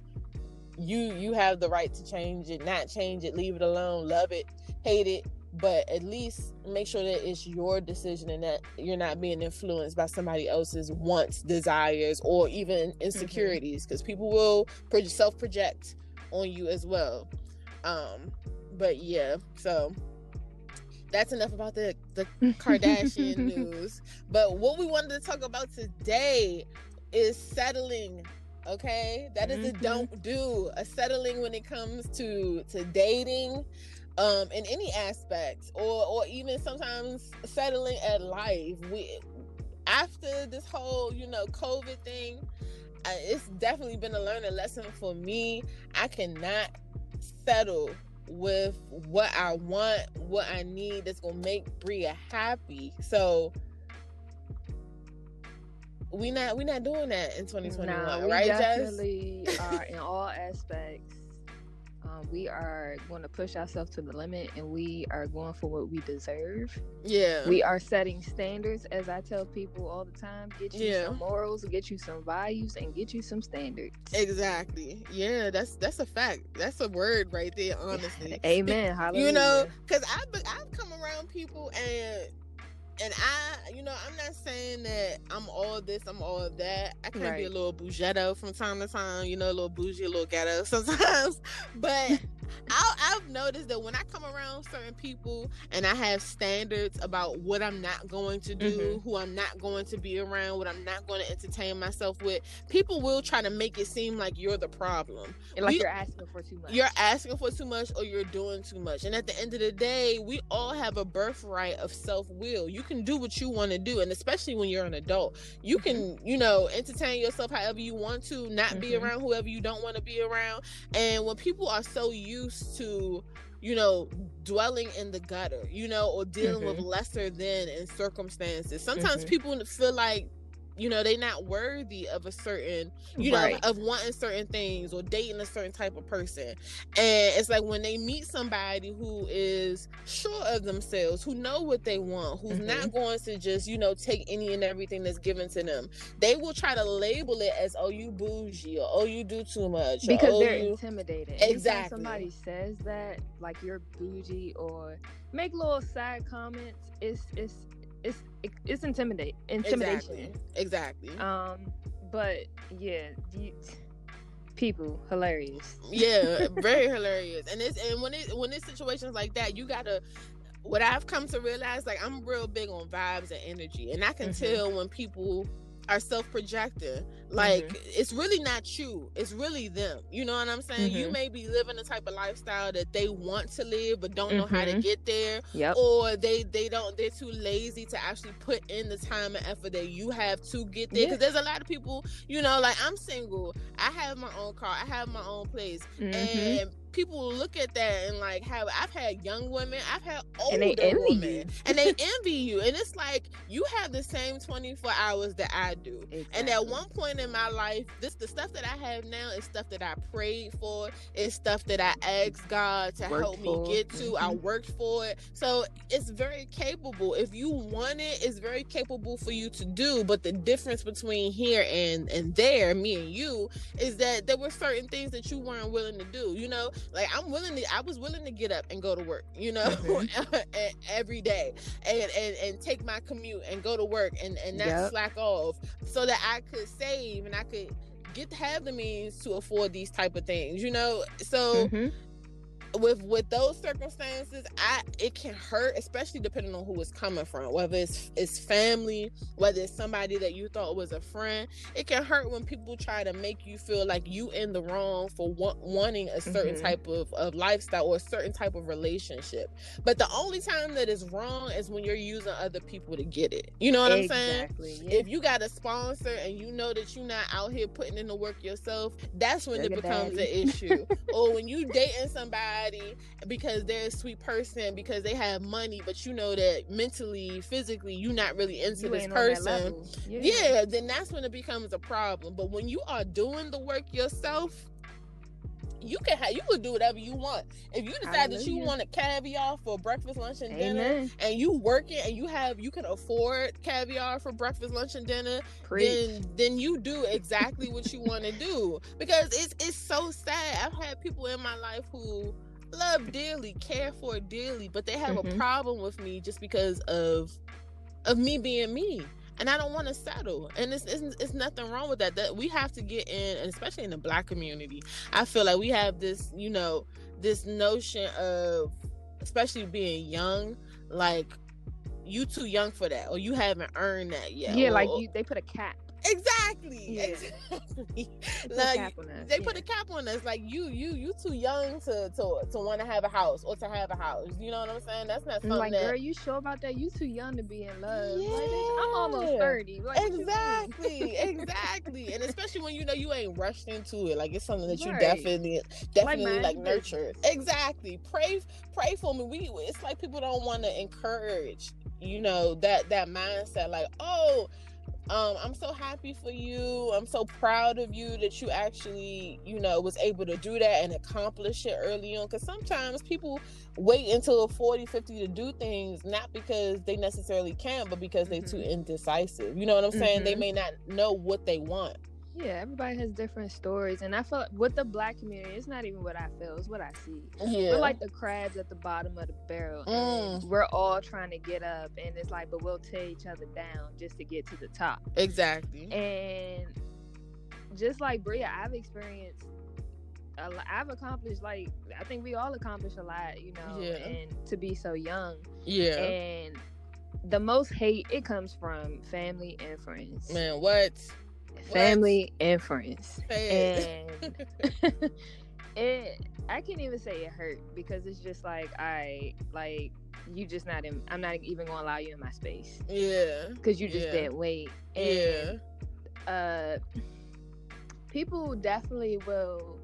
Speaker 2: you you have the right to change it, not change it, leave it alone, love it, hate it, but at least make sure that it's your decision and that you're not being influenced by somebody else's wants, desires, or even mm-hmm. insecurities because mm-hmm. people will self project on you as well. Um, but yeah, so that's enough about the the Kardashian [LAUGHS] news. But what we wanted to talk about today is settling Okay, that is
Speaker 3: Mhm.
Speaker 2: a don't do. A settling when it comes to to dating, um, in any aspects, or or even sometimes settling at life. We after this whole you know COVID thing, I, it's definitely been a learning lesson for me. I cannot settle with what I want, what I need that's gonna make Bria happy. So we not we not doing that in 2021,
Speaker 3: Nah, we
Speaker 2: right, Jess?
Speaker 3: definitely are in all aspects. Um, we are going to push ourselves to the limit, and we are going for what we deserve.
Speaker 2: Yeah.
Speaker 3: We are setting standards, as I tell people all the time. Get you
Speaker 2: Yeah.
Speaker 3: some morals, get you some values, and get you some standards.
Speaker 2: exactly. Yeah, that's that's a fact. That's a word right there, honestly.
Speaker 3: Amen. Hallelujah. [LAUGHS]
Speaker 2: you know because i've i've come around people and and i you know i'm not saying that i'm all this i'm all that i can be a
Speaker 3: Right.
Speaker 2: little bougetto from time to time you know a little bougie a little ghetto [LAUGHS] sometimes but I, i've noticed that when i come around certain people and i have standards about what i'm not going to do
Speaker 3: Mhm.
Speaker 2: who i'm not going to be around what i'm not going to entertain myself with people will try to make it seem like you're the problem
Speaker 3: And like
Speaker 2: we-
Speaker 3: you're asking for too much.
Speaker 2: you're asking for too much or you're doing too much. And at the end of the day, we all have a birthright of self will. You can do what you want to do. And especially when you're an adult, you can, you know, entertain yourself however you want to, not be
Speaker 3: Mhm.
Speaker 2: around whoever you don't want to be around. And when people are so used to, you know, dwelling in the gutter, you know, or dealing with lesser than in circumstances, sometimes
Speaker 3: Mhm.
Speaker 2: people feel like, you know, they're not worthy of a certain you know,
Speaker 3: Right.
Speaker 2: of wanting certain things or dating a certain type of person. And it's like when they meet somebody who is sure of themselves, who know what they want, who's
Speaker 3: Mhm.
Speaker 2: not going to just, you know, take any and everything that's given to them. They will try to label it as, oh, you bougie or oh, you do too much. or,
Speaker 3: because
Speaker 2: oh,
Speaker 3: they're
Speaker 2: you...
Speaker 3: intimidated.
Speaker 2: Exactly.
Speaker 3: somebody says that, like you're bougie or make little side comments, it's it's it's it's intimidate intimidation.
Speaker 2: Exactly. Exactly.
Speaker 3: Um, but yeah, you, people hilarious.
Speaker 2: yeah [LAUGHS] very hilarious and it's and when it when it's situations like that you gotta what i've come to realize like i'm real big on vibes and energy and i can
Speaker 3: Mhm.
Speaker 2: tell when people are self-projecting like it's really not you it's really them you know what i'm saying you
Speaker 3: Mhm.
Speaker 2: may be living the type of lifestyle that they want to live but don't know how to
Speaker 3: Mhm.
Speaker 2: get there
Speaker 3: Yep.
Speaker 2: or they they don't they're too lazy to actually put in the time and effort that you have to get there
Speaker 3: Yeah.
Speaker 2: because there's a lot of people you know like i'm single i have my own car i have my own place
Speaker 3: Mhm.
Speaker 2: and people look at that and like have i've had young women i've had older
Speaker 3: And they envy
Speaker 2: women
Speaker 3: you.
Speaker 2: and they [LAUGHS] envy you and it's like you have the same 24 hours that i do and at one point in my life, this the stuff that I have now is stuff that I prayed for. It's stuff that I asked God to
Speaker 3: Worked
Speaker 2: help me get to. I
Speaker 3: Mhm.
Speaker 2: worked for it. So it's very capable. If you want it, it's very capable for you to do. But the difference between here and and there, me and you, is that there were certain things that you weren't willing to do. You know, like I'm willing to I was willing to get up and go to work, you know,
Speaker 3: Mhm. [LAUGHS]
Speaker 2: every day and, and and take my commute and go to work and and not
Speaker 3: Yep.
Speaker 2: slack off so that I could save and I could get to have the means to afford these type of things, you know. So
Speaker 3: Mhm.
Speaker 2: With with those circumstances, I it can hurt, especially depending on who it's coming from. Whether it's it's family, whether it's somebody that you thought was a friend, it can hurt when people try to make you feel like you in the wrong for want, wanting a certain
Speaker 3: Mhm.
Speaker 2: type of, of lifestyle or a certain type of relationship. But the only time that is wrong is when you're using other people to get it. You know what I'm saying?
Speaker 3: Exactly. Yeah.
Speaker 2: if you got a sponsor and you know that you're not out here putting in the work yourself, that's when it becomes an issue. [LAUGHS] or when you dating somebody because they're a sweet person because they have money, but you know that mentally, physically, you're not really into
Speaker 3: You
Speaker 2: this
Speaker 3: ain't on that
Speaker 2: person.
Speaker 3: level.
Speaker 2: Yeah, then that's when it becomes a problem. But when you are doing the work yourself, you can have you can do whatever you want. If you decide that you want a caviar for breakfast, lunch, and dinner, and you work it and you have you can afford caviar for breakfast, lunch, and dinner,
Speaker 3: Preach.
Speaker 2: then then you do exactly what you want to do because it's it's so sad. I've had people in my life who love dearly, care for dearly, but they have a
Speaker 3: Mhm.
Speaker 2: problem with me just because of of me being me. And I don't want to settle, and it's, it's it's nothing wrong with that. That we have to get in, and especially in the black community, I feel like we have this, you know, this notion of, especially being young, like you too young for that, or you haven't earned that yet.
Speaker 3: yeah,
Speaker 2: or-
Speaker 3: like you, they put a cap.
Speaker 2: Exactly.
Speaker 3: Yeah.
Speaker 2: Exactly. [LAUGHS] [LAUGHS] Like
Speaker 3: cap on us,
Speaker 2: they put a cap on us. Like you, you, you too young to to to want to have a house or to have a house. You know what I'm saying? That's not something
Speaker 3: like,
Speaker 2: that.
Speaker 3: girl, you sure about that? You too young to be in love. Like, I'm almost thirty. Like, what you mean?
Speaker 2: Exactly, exactly, and especially when you know you ain't rushed into it, like it's something that you
Speaker 3: Right.
Speaker 2: definitely, definitely like nurture. Exactly, pray, pray for me. We, it's like people don't want to encourage, you know, that that mindset. Like, oh, um, I'm so happy for you. I'm so proud of you that you actually, you know, was able to do that and accomplish it early on. Because sometimes people wait until 40, 50 to do things, not because they necessarily can, but because they're too indecisive. You know what I'm saying? They
Speaker 3: Mhm.
Speaker 2: may not know what they want.
Speaker 3: Yeah, everybody has different stories, and I feel like with the black community, it's not even what I feel; it's what I see.
Speaker 2: Yeah.
Speaker 3: We're like the crabs at the bottom of the barrel.
Speaker 2: Mm.
Speaker 3: We're all trying to get up, and it's like, but we'll tear each other down just to get to the top.
Speaker 2: exactly.
Speaker 3: And just like Bria, I've experienced. A lot, I've accomplished like I think we all accomplish a lot, you know,
Speaker 2: Yeah.
Speaker 3: and to be so young.
Speaker 2: Yeah.
Speaker 3: And the most hate it comes from family and friends.
Speaker 2: Man, what?
Speaker 3: Family and friends. And [LAUGHS] [LAUGHS] it I can't even say it hurt because it's just like I like you just not in I'm not even gonna allow you in my space.
Speaker 2: Yeah.
Speaker 3: Because you just
Speaker 2: Yeah.
Speaker 3: didn't wait.
Speaker 2: Yeah.
Speaker 3: Uh people definitely will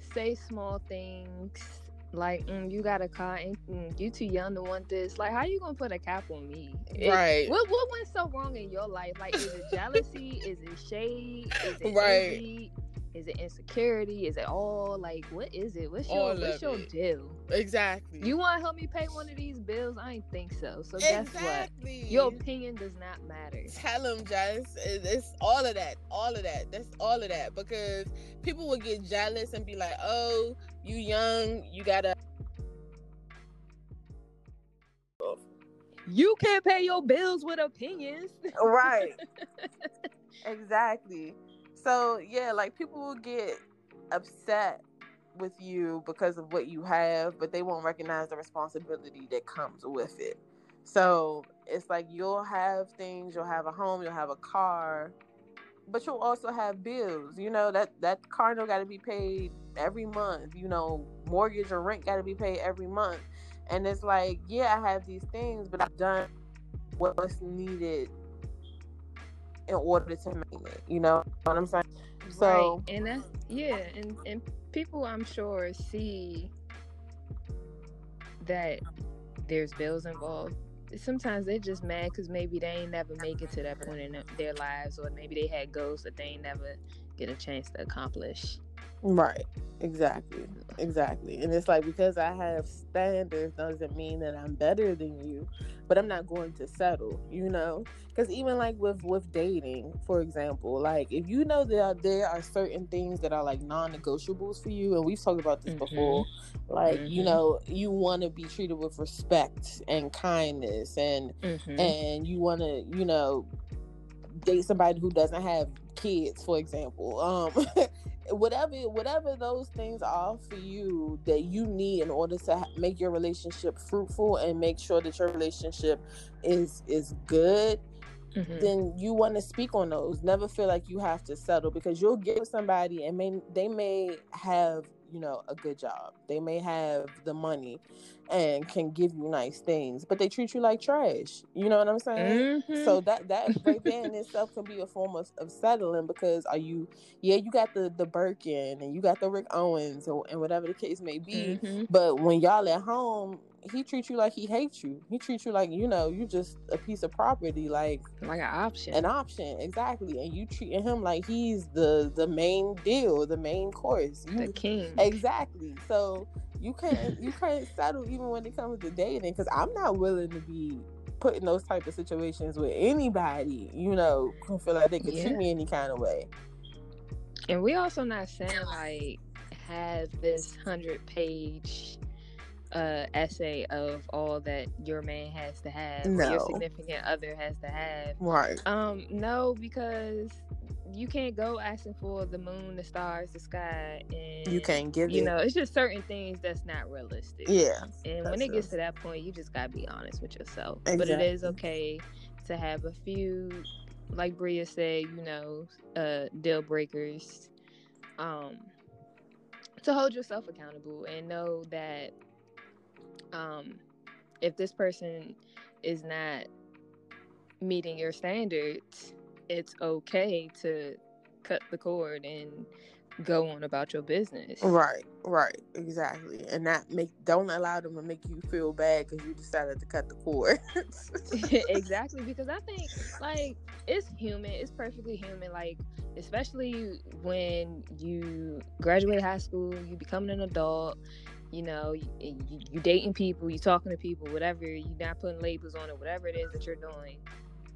Speaker 3: say small things like mm, you got a car and mm, you too young to want this like how you gonna put a cap on me It-
Speaker 2: Right.
Speaker 3: what what went so wrong in your life like is it jealousy is it shade is it
Speaker 2: Right.
Speaker 3: envy? is it insecurity is it all like what is it what's your
Speaker 2: All
Speaker 3: what's your
Speaker 2: it.
Speaker 3: deal
Speaker 2: Exactly.
Speaker 3: you want to help me pay one of these bills i ain't think so so guess what
Speaker 2: exactly.
Speaker 3: your opinion does not matter
Speaker 2: Tell them, Jess. It- It's all of that. All of that. That's all of that. Because people will get jealous and be like, "Oh, you young. You gotta."
Speaker 3: you can't pay your bills with opinions
Speaker 2: Right. [LAUGHS] exactly. So yeah, like people will get upset with you because of what you have, but they won't recognize the responsibility that comes with it. So it's like you'll have things, you'll have a home, you'll have a car, but you'll also have bills. You know that that car note got to be paid every month. You know, mortgage or rent got to be paid every month. And it's like, yeah, I have these things, but I've done what's needed in order to make it. You know what I'm saying? So
Speaker 3: right and that's yeah and and people i'm sure see that there's bills involved sometimes they're just mad because maybe they ain't never make it to that point in their lives or maybe they had goals that they ain't never get a chance to accomplish
Speaker 2: Right. Exactly. Exactly. And it's like because I have standards doesn't mean that I'm better than you, but I'm not going to settle, you know? Cuz even like with with dating, for example, like if you know that there are certain things that are like non-negotiables for you and we've talked about this
Speaker 3: Mhm.
Speaker 2: before, like you
Speaker 3: Mhm.
Speaker 2: know, you want to be treated with respect and kindness and
Speaker 3: mm-hmm.
Speaker 2: and you want to, you know, date somebody who doesn't have kids, for example. Um, [LAUGHS] whatever, whatever those things are for you that you need in order to ha- make your relationship fruitful and make sure that your relationship is is good.
Speaker 3: Mm-hmm.
Speaker 2: Then you want to speak on those. Never feel like you have to settle because you'll get with somebody and may they may have you know a good job. They may have the money and can give you nice things, but they treat you like trash. You know what I'm saying?
Speaker 3: Mhm.
Speaker 2: So that that [LAUGHS] right there in itself can be a form of, of settling because are you yeah you got the the Birkin and you got the Rick Owens or, and whatever the case may be,
Speaker 3: Mhm.
Speaker 2: but when y'all at home, he treats you like he hates you. He treats you like you know you just a piece of property, like
Speaker 3: like an option
Speaker 2: an option exactly, and you treating him like he's the the main deal, the main course. You
Speaker 3: the king
Speaker 2: Exactly. So you can't you can't settle even when it comes to dating because I'm not willing to be put in those type of situations with anybody. You know, who feel like they could
Speaker 3: Yeah.
Speaker 2: treat me any kind of way.
Speaker 3: And we also not saying like have this hundred page uh essay of all that your man has to have or your significant other has to have.
Speaker 2: Right.
Speaker 3: Um, no, because you can't go asking for the moon, the stars, the sky, and
Speaker 2: You can't give
Speaker 3: You
Speaker 2: it.
Speaker 3: know, it's just certain things that's not realistic.
Speaker 2: Yeah.
Speaker 3: And when it gets to that point, you just gotta be honest with yourself. But it is okay to have a few like Bria said, you know, uh, deal breakers. Um, to hold yourself accountable and know that um, if this person is not meeting your standards, it's okay to cut the cord and go on about your business.
Speaker 2: Right, right, exactly. And not make don't allow them to make you feel bad because you decided to cut the cord. [LAUGHS]
Speaker 3: exactly, because I think like it's human, it's perfectly human. Like especially when you graduate high school, you become an adult. You know, you, you, you dating people, you talking to people, whatever. You're not putting labels on it, whatever it is that you're doing.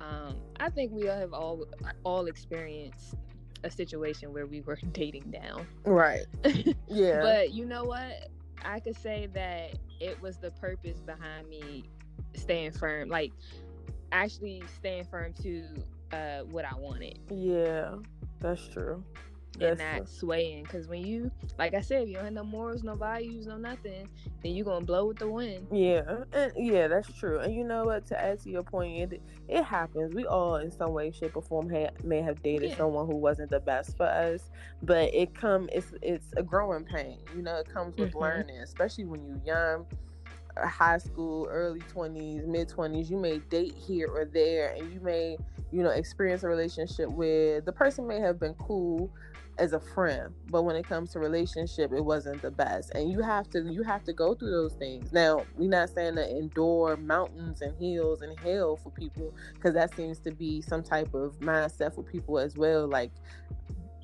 Speaker 3: Um, I think we all have all all experienced a situation where we were [LAUGHS] dating down.
Speaker 2: Right. [LAUGHS] Yeah.
Speaker 3: but you know what? I could say that it was the purpose behind me staying firm, like actually staying firm to uh, what I wanted.
Speaker 2: Yeah, that's true
Speaker 3: and not swaying. Because when you, like I said, if you don't have no morals, no values, no nothing, then you're gonna blow with the wind.
Speaker 2: Yeah, and yeah, that's true. And you know what? To add to your point, it, it happens. We all, in some way, shape, or form, ha- may have dated yeah. someone who wasn't the best for us. But it come, it's it's a growing pain. You know, it comes with mm-hmm. learning, especially when you're young uh, high school, early 20s, mid 20s, you may date here or there and you may, you know, experience a relationship where the person may have been cool, as a friend but when it comes to relationship it wasn't the best and you have to you have to go through those things now we're not saying to endure mountains and hills and hell for people because that seems to be some type of mindset for people as well like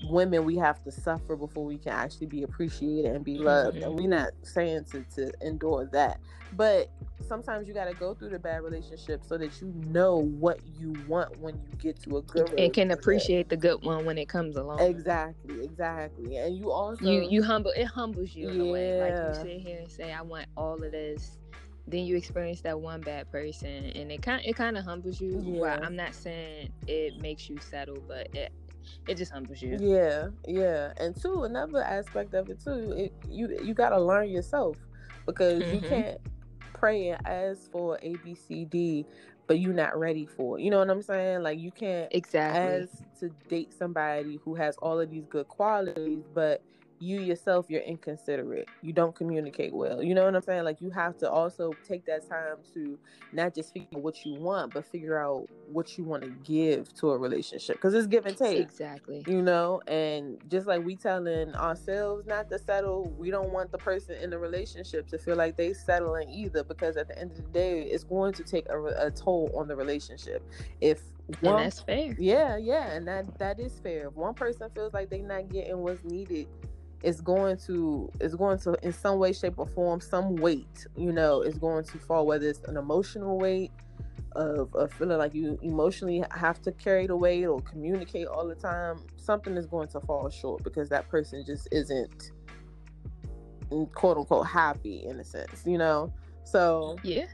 Speaker 2: women we have to suffer before we can actually be appreciated and be loved mm-hmm. and we're not saying to, to endure that but sometimes you got to go through the bad relationship so that you know what you want when you get to a good
Speaker 3: and can appreciate the good one when it comes along
Speaker 2: exactly exactly and you also
Speaker 3: you you humble it humbles you in yeah. a way like you sit here and say i want all of this then you experience that one bad person and it kind it kind of humbles you yeah. well i'm not saying it makes you settle but it it just humbles you.
Speaker 2: Yeah, yeah. And two, another aspect of it too, it, you you got to learn yourself because mm-hmm. you can't pray and ask for A B C D, but you're not ready for it. You know what I'm saying? Like you can't
Speaker 3: exactly
Speaker 2: ask to date somebody who has all of these good qualities, but you yourself you're inconsiderate. You don't communicate well. You know what i'm saying? Like you have to also take that time to not just figure out what you want but figure out what you want to give to a relationship because it's give and take
Speaker 3: exactly.
Speaker 2: you know? And just like we telling ourselves not to settle we don't want the person in the relationship to feel like they settling either because at the end of the day it's going to take a, a toll on the relationship. If
Speaker 3: one, and that's fair.
Speaker 2: Yeah, yeah, and that that is fair. If one person feels like they're not getting what's needed it's going to it's going to in some way shape or form some weight you know is going to fall whether it's an emotional weight of, of feeling like you emotionally have to carry the weight or communicate all the time something is going to fall short because that person just isn't mm, quote unquote happy in a sense you know? So
Speaker 3: yeah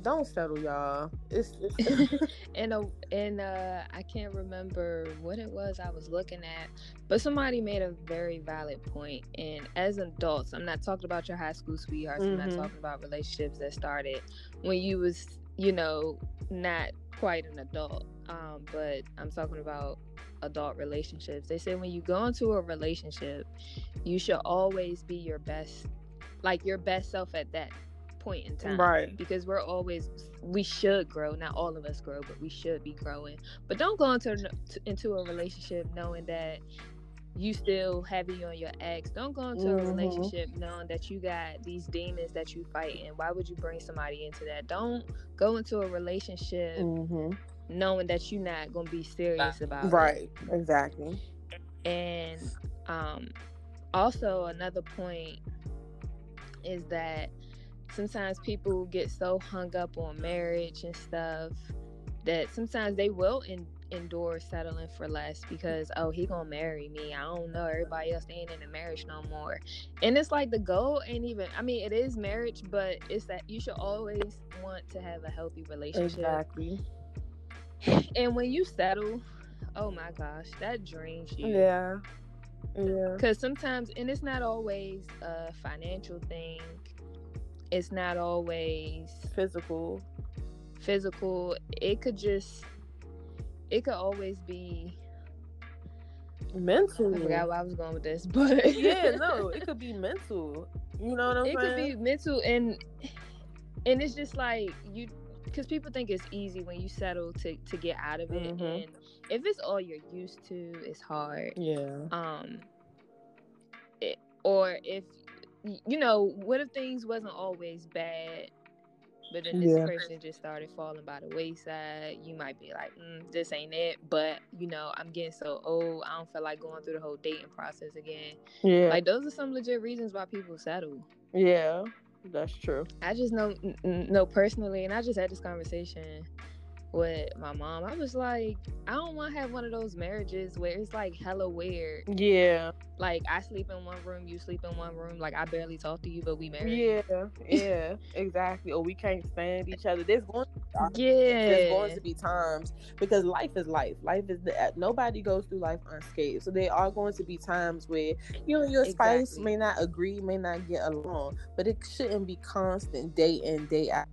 Speaker 2: don't settle, y'all. It's,
Speaker 3: it's [LAUGHS] and uh, and uh, I can't remember what it was I was looking at, but somebody made a very valid point. And as adults, I'm not talking about your high school sweethearts. Mm-hmm. I'm not mm-hmm. talking about relationships that started when you was, you know, not quite an adult. Um, but I'm talking about adult relationships. They say when you go into a relationship, you should always be your best, like your best self at that point in time.
Speaker 2: Right.
Speaker 3: Because we're always we should grow. Not all of us grow, but we should be growing. But don't go into into a relationship knowing that you still heavy on your ex. Don't go into mm-hmm. a relationship knowing that you got these demons that you fight and why would you bring somebody into that? Don't go into a relationship mm-hmm. knowing that you're not gonna be serious about
Speaker 2: right. it. Right, exactly.
Speaker 3: And um also another point is that sometimes people get so hung up on marriage and stuff that sometimes they will in, endure settling for less because oh he gonna marry me. I don't know. Everybody else ain't in a marriage no more. And it's like the goal ain't even i mean it is marriage but it's that you should always want to have a healthy relationship.
Speaker 2: Exactly. [LAUGHS]
Speaker 3: And when you settle oh my gosh that drains you.
Speaker 2: Yeah. Yeah.
Speaker 3: Because sometimes and it's not always a financial thing it's not always
Speaker 2: physical
Speaker 3: physical it could just it could always be
Speaker 2: mental.
Speaker 3: I forgot where I was going with this, [LAUGHS] but
Speaker 2: yeah, no, it could be mental. You know what I'm
Speaker 3: it
Speaker 2: saying?
Speaker 3: It could be mental and and it's just like you because people think it's easy when you settle to to get out of it
Speaker 2: Mhm.
Speaker 3: and if it's all you're used to it's hard
Speaker 2: Yeah.
Speaker 3: um it, or if you know what if things wasn't always bad but then this
Speaker 2: Yeah.
Speaker 3: person just started falling by the wayside you might be like mm, this ain't it but you know i'm getting so old i don't feel like going through the whole dating process again
Speaker 2: Yeah.
Speaker 3: like those are some legit reasons why people settle
Speaker 2: yeah. That's true.
Speaker 3: I just know know personally, and I just had this conversation with my mom. I was like, I don't want to have one of those marriages where it's like hella weird.
Speaker 2: Yeah.
Speaker 3: Like I sleep in one room, you sleep in one room. Like I barely talk to you, but we married.
Speaker 2: Yeah. [LAUGHS] Yeah. exactly. Or we can't stand each other. There's going to
Speaker 3: Yeah.
Speaker 2: there's going to be times because life is life. Life is the, nobody goes through life unscathed. So there are going to be times where you know your spouse may not agree, may not get along, but it shouldn't be constant day in day out.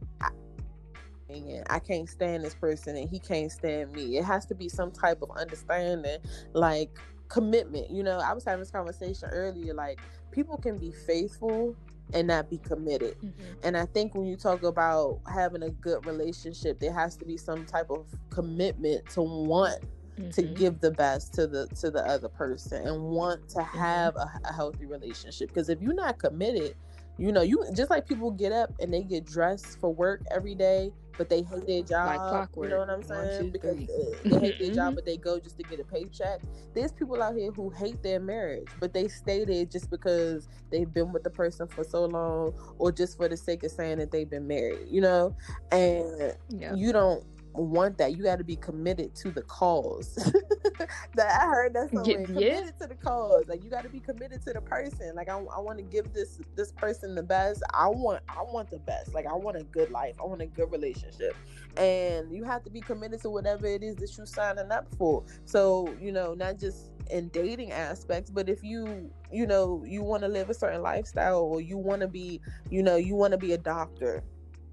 Speaker 2: And I can't stand this person and he can't stand me. It has to be some type of understanding, like commitment. You know, I was having this conversation earlier. Like people can be faithful and not be committed.
Speaker 3: Mhm.
Speaker 2: And I think when you talk about having a good relationship, there has to be some type of commitment to want to
Speaker 3: Mhm.
Speaker 2: give the best to the to the other person and want to have a, a healthy relationship. Because if you're not committed, you know, you just like people get up and they get dressed for work every day, but they hate their job.
Speaker 3: Like clockwork.
Speaker 2: You know what I'm
Speaker 3: One,
Speaker 2: saying?
Speaker 3: two,
Speaker 2: because they hate their job,
Speaker 3: Mhm.
Speaker 2: but they go just to get a paycheck. There's people out here who hate their marriage, but they stay there just because they've been with the person for so long, or just for the sake of saying that they've been married. You know, and
Speaker 3: Yeah.
Speaker 2: you don't want that. You got to be committed to the cause. [LAUGHS] that I heard that somewhere.
Speaker 3: Yeah.
Speaker 2: Committed to the cause. Like you got to be committed to the person. Like I, I want to give this this person the best. I want I want the best. Like I want a good life. I want a good relationship. And you have to be committed to whatever it is that you're signing up for. So you know, not just in dating aspects, but if you you know you want to live a certain lifestyle or you want to be you know you want to be a doctor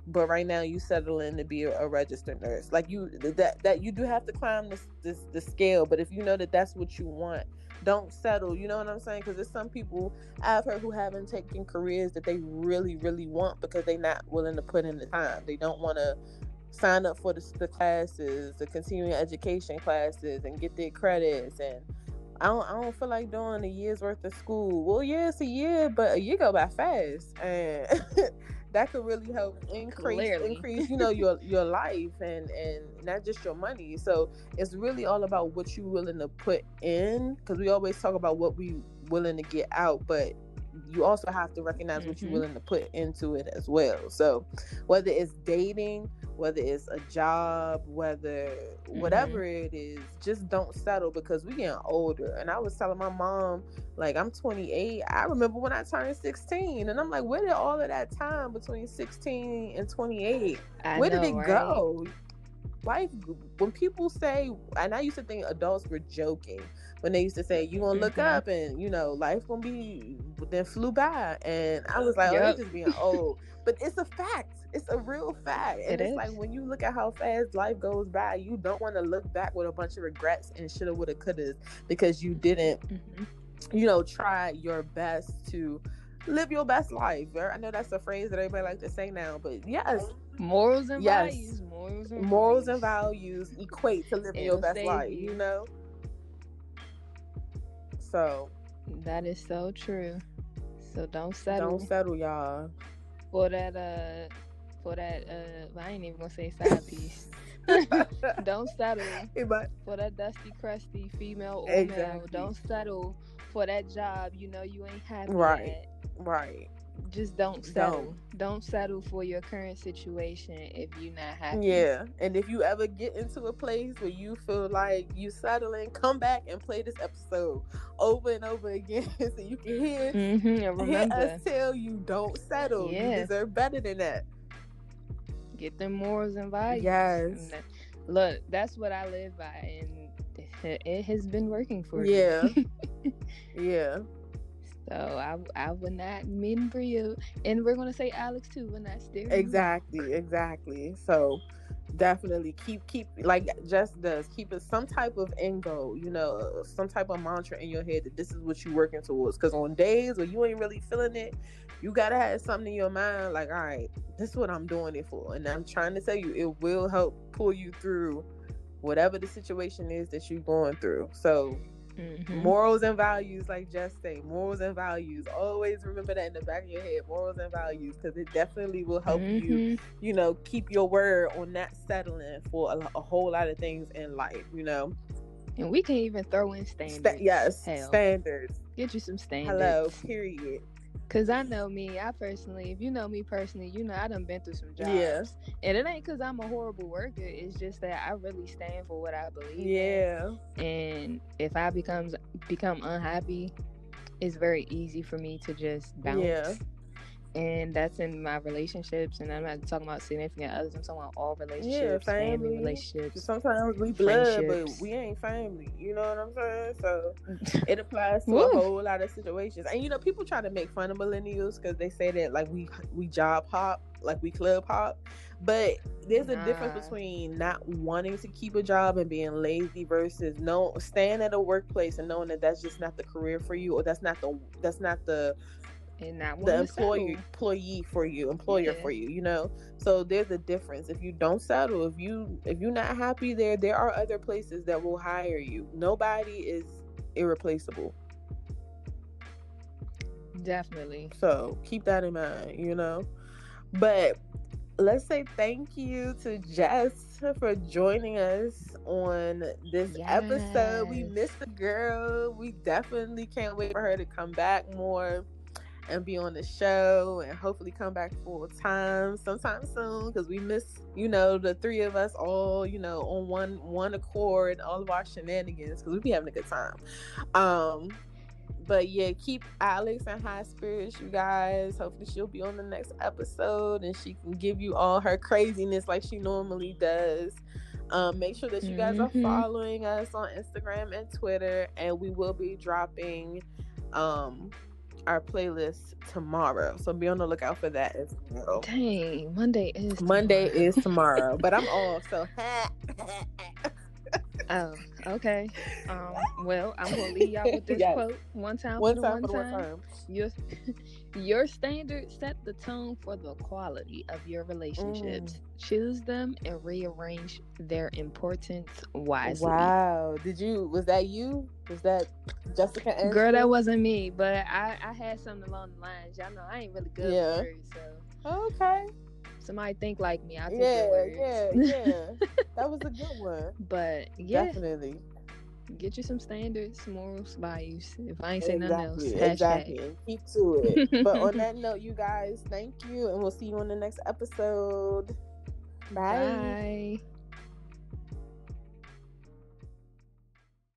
Speaker 2: but right now you settle in to be a, registered nurse. Like you that that you do have to climb this this the scale but if you know that that's what you want don't settle you know what i'm saying? Because there's some people i've heard who haven't taken careers that they really really want because they're not willing to put in the time. They don't want to sign up for the, the classes the continuing education classes and get their credits and I don't, I don't feel like doing a year's worth of school. Well, yeah, it's a year, but a year go by fast, and [LAUGHS] that could really help increase
Speaker 3: Clearly.
Speaker 2: increase you know your your life and and not just your money. So it's really all about what you're willing to put in, because we always talk about what we willing to get out, but you also have to recognize what you're
Speaker 3: Mhm.
Speaker 2: willing to put into it as well. So whether it's dating, whether it's a job, whether whatever it is, just don't settle because we getting older. And I was telling my mom, like I'm 28. I remember when I turned 16, and I'm like, where did all of that time between 16 and 28?
Speaker 3: I
Speaker 2: Where did it
Speaker 3: right?
Speaker 2: go? Life. When people say, and I used to think adults were joking when they used to say, "You gonna look
Speaker 3: Mhm.
Speaker 2: up and you know life gonna be," then flew by, and I was like, "Oh,
Speaker 3: Yep.
Speaker 2: they just being old." but it's a fact. It's a real fact, and
Speaker 3: It
Speaker 2: it's
Speaker 3: is.
Speaker 2: like when you look at how fast life goes by, you don't want to look back with a bunch of regrets and shoulda, woulda, coulda, because you didn't
Speaker 3: Mhm.
Speaker 2: you know, try your best to live your best life. I know that's a phrase that everybody like to say now, but yes,
Speaker 3: Morals and
Speaker 2: Yes.
Speaker 3: values. Morals and
Speaker 2: morals and
Speaker 3: values.
Speaker 2: values equate to living
Speaker 3: It'll
Speaker 2: your best life,
Speaker 3: you.
Speaker 2: you know? So
Speaker 3: That is so true. So don't settle
Speaker 2: don't settle, y'all.
Speaker 3: for that uh for that uh well, I ain't even gonna say side piece. [LAUGHS] don't settle
Speaker 2: But
Speaker 3: for that dusty crusty female or
Speaker 2: Exactly.
Speaker 3: male. Don't settle for that job you know you ain't happy
Speaker 2: Right.
Speaker 3: at.
Speaker 2: right.
Speaker 3: Just don't settle. Don't. settle for your current situation if you're not happy.
Speaker 2: Yeah. And if you ever get into a place where you feel like you settling, come back and play this episode over and over again [LAUGHS] so you can hear
Speaker 3: Mm-hmm.
Speaker 2: Hear us tell you don't settle. You
Speaker 3: Yeah.
Speaker 2: deserve better than that.
Speaker 3: get them morals and values.
Speaker 2: Yes.
Speaker 3: That- look, that's what I live by, and it, it has been working for me.
Speaker 2: Yeah. [LAUGHS] Yeah.
Speaker 3: So I I would not mean for you, and we're gonna say Alex too. We're not steering.
Speaker 2: Exactly. Exactly. So definitely keep keep like Jess does keep it some type of end goal you know some type of mantra in your head that this is what you're working towards because on days where you ain't really feeling it you gotta have something in your mind like all right this is what i'm doing it for and i'm trying to tell you it will help pull you through whatever the situation is that you're going through so Mm-hmm. Morals and values, like just say, morals and values. Always remember that in the back of your head, morals and values, because it definitely will help mm-hmm. you, you know, keep your word on that settling for a, a, whole lot of things in life, you know.
Speaker 3: And we can even throw in standards.
Speaker 2: yes, Hell. standards.
Speaker 3: Get you some standards.
Speaker 2: Hello, period.
Speaker 3: Cause I know me, I personally, if you know me personally, you know I done been through some jobs. Yeah. And it ain't cause I'm a horrible worker. It's just that I really stand for what I believe.
Speaker 2: Yeah.
Speaker 3: In. And if I becomes become unhappy, it's very easy for me to just bounce. Yeah and that's in my relationships. And I'm not talking about significant others. I'm talking about all relationships, yeah, family, relationships.
Speaker 2: Sometimes we blood, but we ain't family. You know what I'm saying? So [LAUGHS] it applies to a whole lot of situations. And you know, people try to make fun of millennials because they say that like we we job hop, like we club hop. But there's a nah. difference between not wanting to keep a job and being lazy versus no staying at a workplace and knowing that that's just not the career for you or that's not the that's not the
Speaker 3: and not
Speaker 2: the employer employee for you employer yeah. for you you know so there's a difference if you don't settle if you if you're not happy there there are other places that will hire you nobody is irreplaceable
Speaker 3: definitely
Speaker 2: so keep that in mind you know but let's say thank you to Jess for joining us on this yes. episode. We missed the girl. We definitely can't wait for her to come back more and be on the show and hopefully come back full time sometime soon because we miss you know the three of us all you know on one one accord all of our shenanigans because we be having a good time. Um but yeah keep alex in high spirits you guys. Hopefully she'll be on the next episode and she can give you all her craziness like she normally does. Um, make sure that you guys mm-hmm. are following us on instagram and twitter and we will be dropping um our playlist tomorrow. So be on the lookout for that as well.
Speaker 3: Dang, Monday is
Speaker 2: Monday tomorrow. is tomorrow, but I'm [LAUGHS] off. So
Speaker 3: oh, okay. Um, well, I'm gonna leave y'all with this [LAUGHS] yes. quote one time one for the time one, for time. time. Your standards set the tone for the quality of your relationships. Mm. Choose them and rearrange their importance wisely.
Speaker 2: Wow. Did you was that you? Was that Jessica? Answer?
Speaker 3: Girl, that wasn't me, but I I had something along the lines. Y'all know I ain't really good yeah. words, so
Speaker 2: okay
Speaker 3: somebody think like me. I take
Speaker 2: yeah, yeah, yeah. [LAUGHS] that was a good one.
Speaker 3: But yeah,
Speaker 2: definitely.
Speaker 3: Get you some standards, morals, values. If I ain't say
Speaker 2: exactly,
Speaker 3: nothing else,
Speaker 2: exactly. Hashtag. Keep to it. but on that [LAUGHS] note, you guys, thank you, and we'll see you on the next episode. Bye.
Speaker 3: Bye.